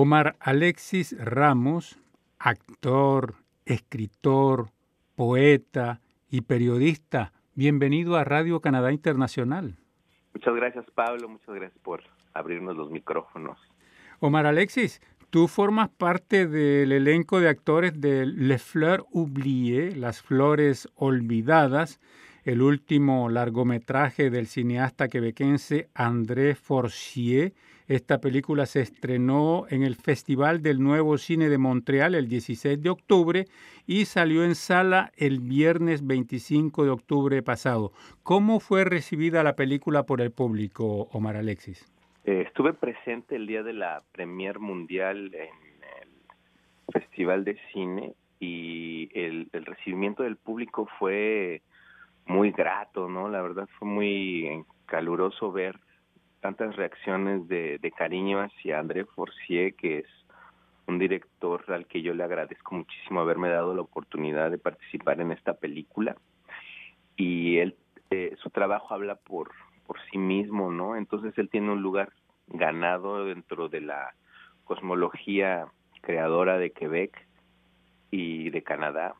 Omar Alexis Ramos, actor, escritor, poeta y periodista, bienvenido a Radio Canadá Internacional. Muchas gracias Pablo, muchas gracias por abrirnos los micrófonos. Omar Alexis, tú formas parte del elenco de actores de Les Fleurs Oubliées, Las Flores Olvidadas, el último largometraje del cineasta quebequense André Forcier. Esta película se estrenó en el Festival del Nuevo Cine de Montreal el 16 de octubre y salió en sala el viernes 25 de octubre pasado. ¿Cómo fue recibida la película por el público, Omar Alexis? Eh, estuve presente el día de la premier mundial en el Festival de Cine y el, el recibimiento del público fue muy grato, ¿no? La verdad fue muy caluroso ver tantas reacciones de, de cariño hacia André Forcier, que es un director al que yo le agradezco muchísimo haberme dado la oportunidad de participar en esta película. Y él, eh, su trabajo habla por, por sí mismo, ¿no? Entonces él tiene un lugar ganado dentro de la cosmología creadora de Quebec y de Canadá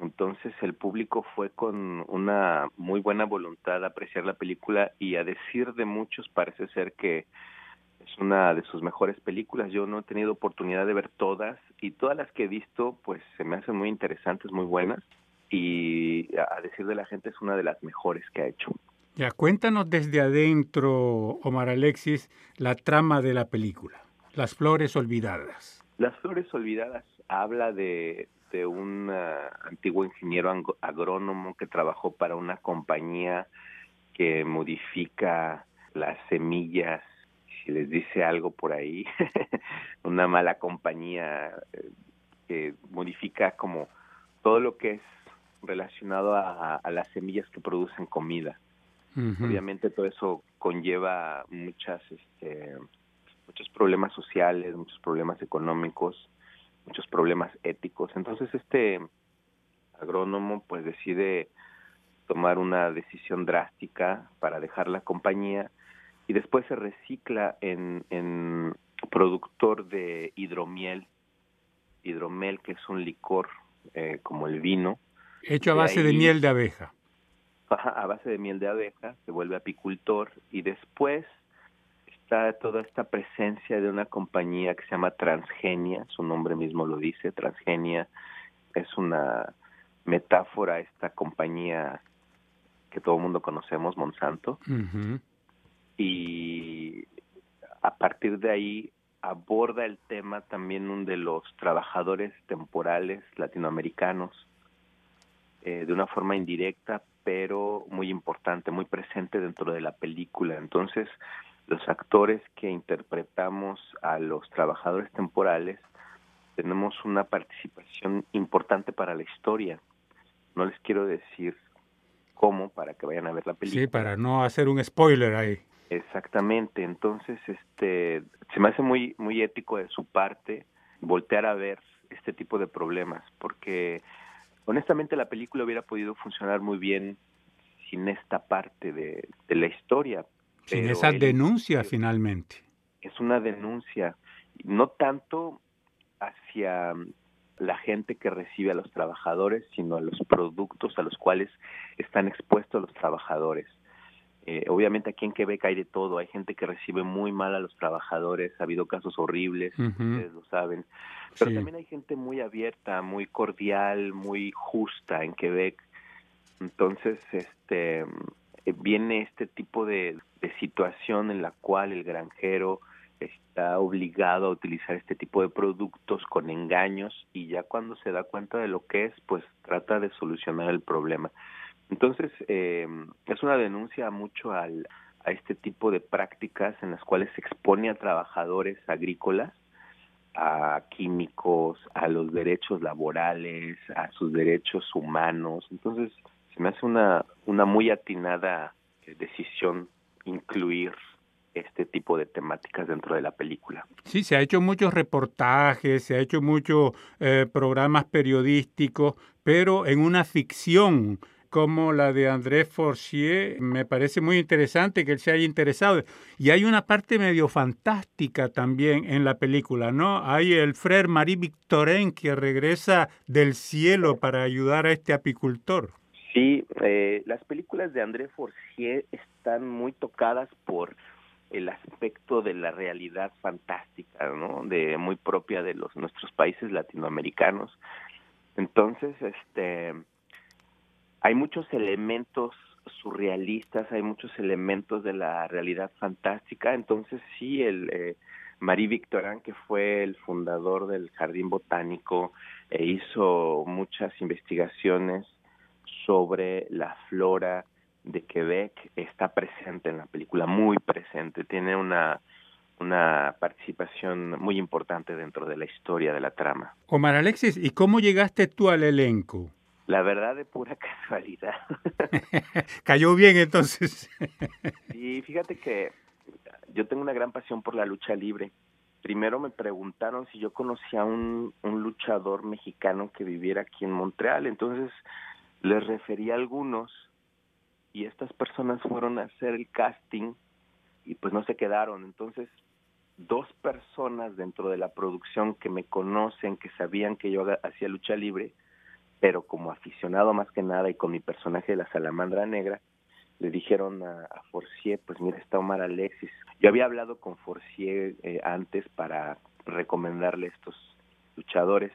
entonces el público fue con una muy buena voluntad a apreciar la película y a decir de muchos parece ser que es una de sus mejores películas. Yo no he tenido oportunidad de ver todas y todas las que he visto pues se me hacen muy interesantes, muy buenas y a decir de la gente es una de las mejores que ha hecho. Ya, cuéntanos desde adentro, Omar Alexis, la trama de la película, Las Flores Olvidadas. Las Flores Olvidadas habla de, de un uh, antiguo ingeniero agrónomo que trabajó para una compañía que modifica las semillas, si les dice algo por ahí, una mala compañía eh, que modifica como todo lo que es relacionado a, a las semillas que producen comida. Obviamente todo eso conlleva muchas, este, muchos problemas sociales, muchos problemas económicos muchos problemas éticos. Entonces este agrónomo pues decide tomar una decisión drástica para dejar la compañía y después se recicla en, en productor de hidromiel, hidromiel que es un licor eh, como el vino. Hecho a base de miel de abeja. a base de miel de abeja, se vuelve apicultor y después está toda esta presencia de una compañía que se llama Transgenia, su nombre mismo lo dice, Transgenia es una metáfora a esta compañía que todo el mundo conocemos, Monsanto, y a partir de ahí aborda el tema también un de los trabajadores temporales latinoamericanos eh, de una forma indirecta, pero muy importante, muy presente dentro de la película. Entonces, los actores que interpretamos a los trabajadores temporales tenemos una participación importante para la historia. No les quiero decir cómo para que vayan a ver la película. Sí, para no hacer un spoiler ahí. Exactamente. Entonces, este, se me hace muy muy ético de su parte voltear a ver este tipo de problemas, porque honestamente la película hubiera podido funcionar muy bien sin esta parte de, de la historia, sin esa denuncia finalmente. Es una denuncia, no tanto hacia la gente que recibe a los trabajadores, sino a los productos a los cuales están expuestos los trabajadores. Eh, obviamente aquí en Quebec hay de todo, hay gente que recibe muy mal a los trabajadores, ha habido casos horribles, ustedes lo saben, pero también hay gente muy abierta, muy cordial, muy justa en Quebec. Entonces, este, viene este tipo de, situación en la cual el granjero está obligado a utilizar este tipo de productos con engaños y ya cuando se da cuenta de lo que es, pues trata de solucionar el problema. Entonces, eh, es una denuncia mucho al, a este tipo de prácticas en las cuales se expone a trabajadores agrícolas, a químicos, a los derechos laborales, a sus derechos humanos. Entonces, se me hace una, una muy atinada eh, decisión incluir este tipo de temáticas dentro de la película. Sí, se ha hecho muchos reportajes, se ha hecho muchos eh, programas periodísticos, pero en una ficción como la de André Forcier. Me parece muy interesante que él se haya interesado. Y hay una parte medio fantástica también en la película, ¿no? Hay el frère Marie Victorin que regresa del cielo para ayudar a este apicultor. Sí, eh, las películas de André Forcier están muy tocadas por el aspecto de la realidad fantástica, ¿no? De muy propia de los nuestros países latinoamericanos. Entonces, este hay muchos elementos surrealistas, hay muchos elementos de la realidad fantástica, entonces sí, el eh, Marie Victorin, que fue el fundador del Jardín Botánico, e hizo muchas investigaciones sobre la flora de Quebec, está presente en la película, muy presente, tiene una una participación muy importante dentro de la historia de la trama. Omar Alexis, ¿y cómo llegaste tú al elenco? La verdad de pura casualidad. Cayó bien entonces. y fíjate que yo tengo una gran pasión por la lucha libre. Primero me preguntaron si yo conocía a un, un luchador mexicano que viviera aquí en Montreal. Entonces les referí a algunos y estas personas fueron a hacer el casting y pues no se quedaron. Entonces dos personas dentro de la producción que me conocen, que sabían que yo hacía lucha libre, pero como aficionado más que nada y con mi personaje de la salamandra negra, le dijeron a, Forcier, pues mira, está Omar Alexis. Yo había hablado con Forcier eh, antes para recomendarle estos luchadores.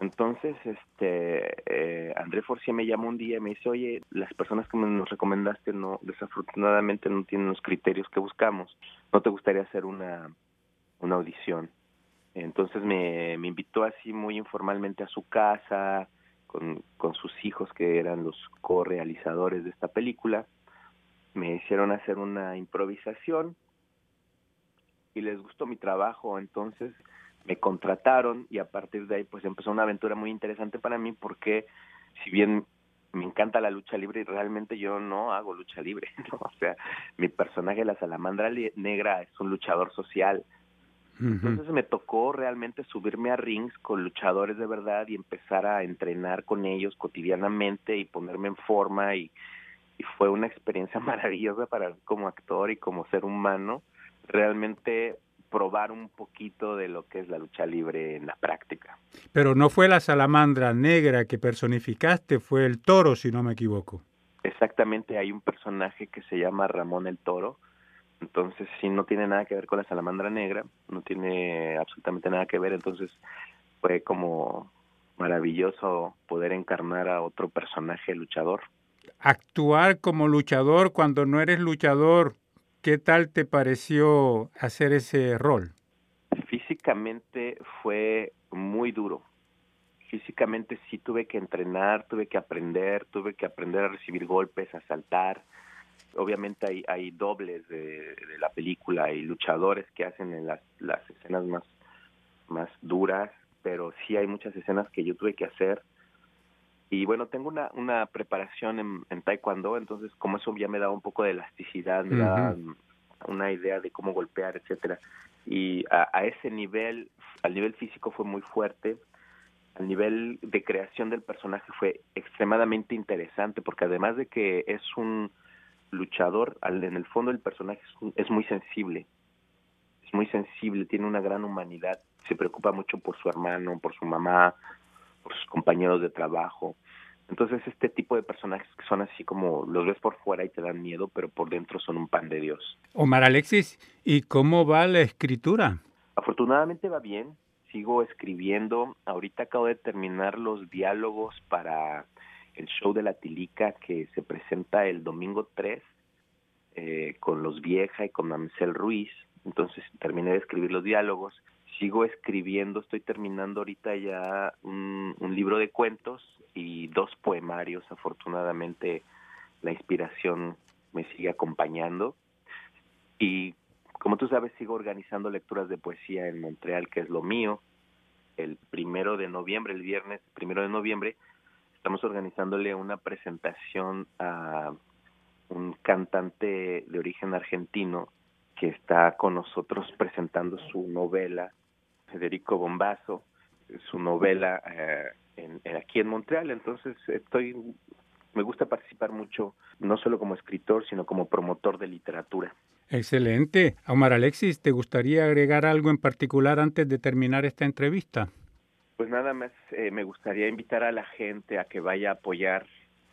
Entonces, este, eh, André Forcier me llamó un día y me dice, oye, las personas que nos recomendaste no, desafortunadamente no tienen los criterios que buscamos. ¿No te gustaría hacer una, una audición? Entonces me, me invitó así muy informalmente a su casa, con, con sus hijos que eran los co-realizadores de esta película. Me hicieron hacer una improvisación y les gustó mi trabajo, entonces me contrataron y a partir de ahí pues empezó una aventura muy interesante para mí porque si bien me encanta la lucha libre y realmente yo no hago lucha libre, o sea, mi personaje la salamandra negra es un luchador social, entonces me tocó realmente subirme a rings con luchadores de verdad y empezar a entrenar con ellos cotidianamente y ponerme en forma y, fue una experiencia maravillosa para como actor y como ser humano. Realmente probar un poquito de lo que es la lucha libre en la práctica. Pero no fue la salamandra negra que personificaste, fue el toro, si no me equivoco. Exactamente, hay un personaje que se llama Ramón el Toro, entonces, sí, no tiene nada que ver con la salamandra negra, no tiene absolutamente nada que ver, entonces fue como maravilloso poder encarnar a otro personaje luchador. Actuar como luchador cuando no eres luchador, ¿qué tal te pareció hacer ese rol? Físicamente fue muy duro. Físicamente sí tuve que entrenar, tuve que aprender, tuve que aprender a recibir golpes, a saltar, obviamente hay, hay dobles de, la película, hay luchadores que hacen en las, las escenas más, más duras, pero sí hay muchas escenas que yo tuve que hacer. Y bueno, tengo una, una preparación en, en taekwondo, entonces como eso ya me da un poco de elasticidad, me da una idea de cómo golpear, etcétera. Y a, a ese nivel, al nivel físico fue muy fuerte, al nivel de creación del personaje fue extremadamente interesante, porque además de que es un luchador, en el fondo el personaje es, muy sensible, es muy sensible, tiene una gran humanidad, se preocupa mucho por su hermano, por su mamá, por sus compañeros de trabajo. Entonces este tipo de personajes que son así como los ves por fuera y te dan miedo, pero por dentro son un pan de Dios. Omar Alexis, ¿y cómo va la escritura? Afortunadamente va bien, sigo escribiendo, ahorita acabo de terminar los diálogos para el show de la Tilica que se presenta el domingo 3 eh, con Los Vieja y con Mamsel Ruiz. Entonces terminé de escribir los diálogos. Sigo escribiendo, estoy terminando ahorita ya un, libro de cuentos y dos poemarios. Afortunadamente la inspiración me sigue acompañando. Y como tú sabes, sigo organizando lecturas de poesía en Montreal, que es lo mío. El primero de noviembre, el viernes primero de noviembre, estamos organizándole una presentación a un cantante de origen argentino que está con nosotros presentando su novela, Federico Bombazo, su novela eh, en, aquí en Montreal. Entonces estoy me gusta participar mucho, no solo como escritor, sino como promotor de literatura. Excelente. Omar Alexis, ¿te gustaría agregar algo en particular antes de terminar esta entrevista? Pues nada más eh, me gustaría invitar a la gente a que vaya a apoyar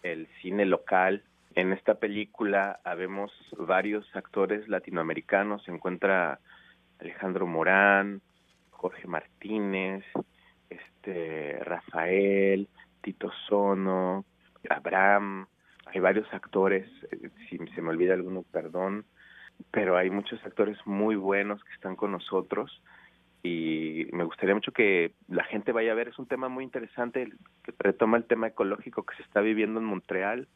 el cine local. En esta película habemos varios actores latinoamericanos. Se encuentra Alejandro Morán, Jorge Martínez, este Rafael, Tito Sono, Abraham. Hay varios actores. Eh, si se me olvida alguno, perdón. Pero hay muchos actores muy buenos que están con nosotros y me gustaría mucho que la gente vaya a ver. Es un tema muy interesante que retoma el tema ecológico que se está viviendo en Montreal,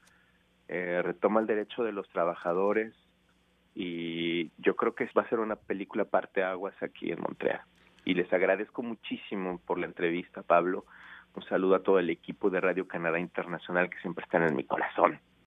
eh, retoma el derecho de los trabajadores y yo creo que va a ser una película parte aguas aquí en Montreal. Y les agradezco muchísimo por la entrevista, Pablo. Un saludo a todo el equipo de Radio Canadá Internacional que siempre están en mi corazón.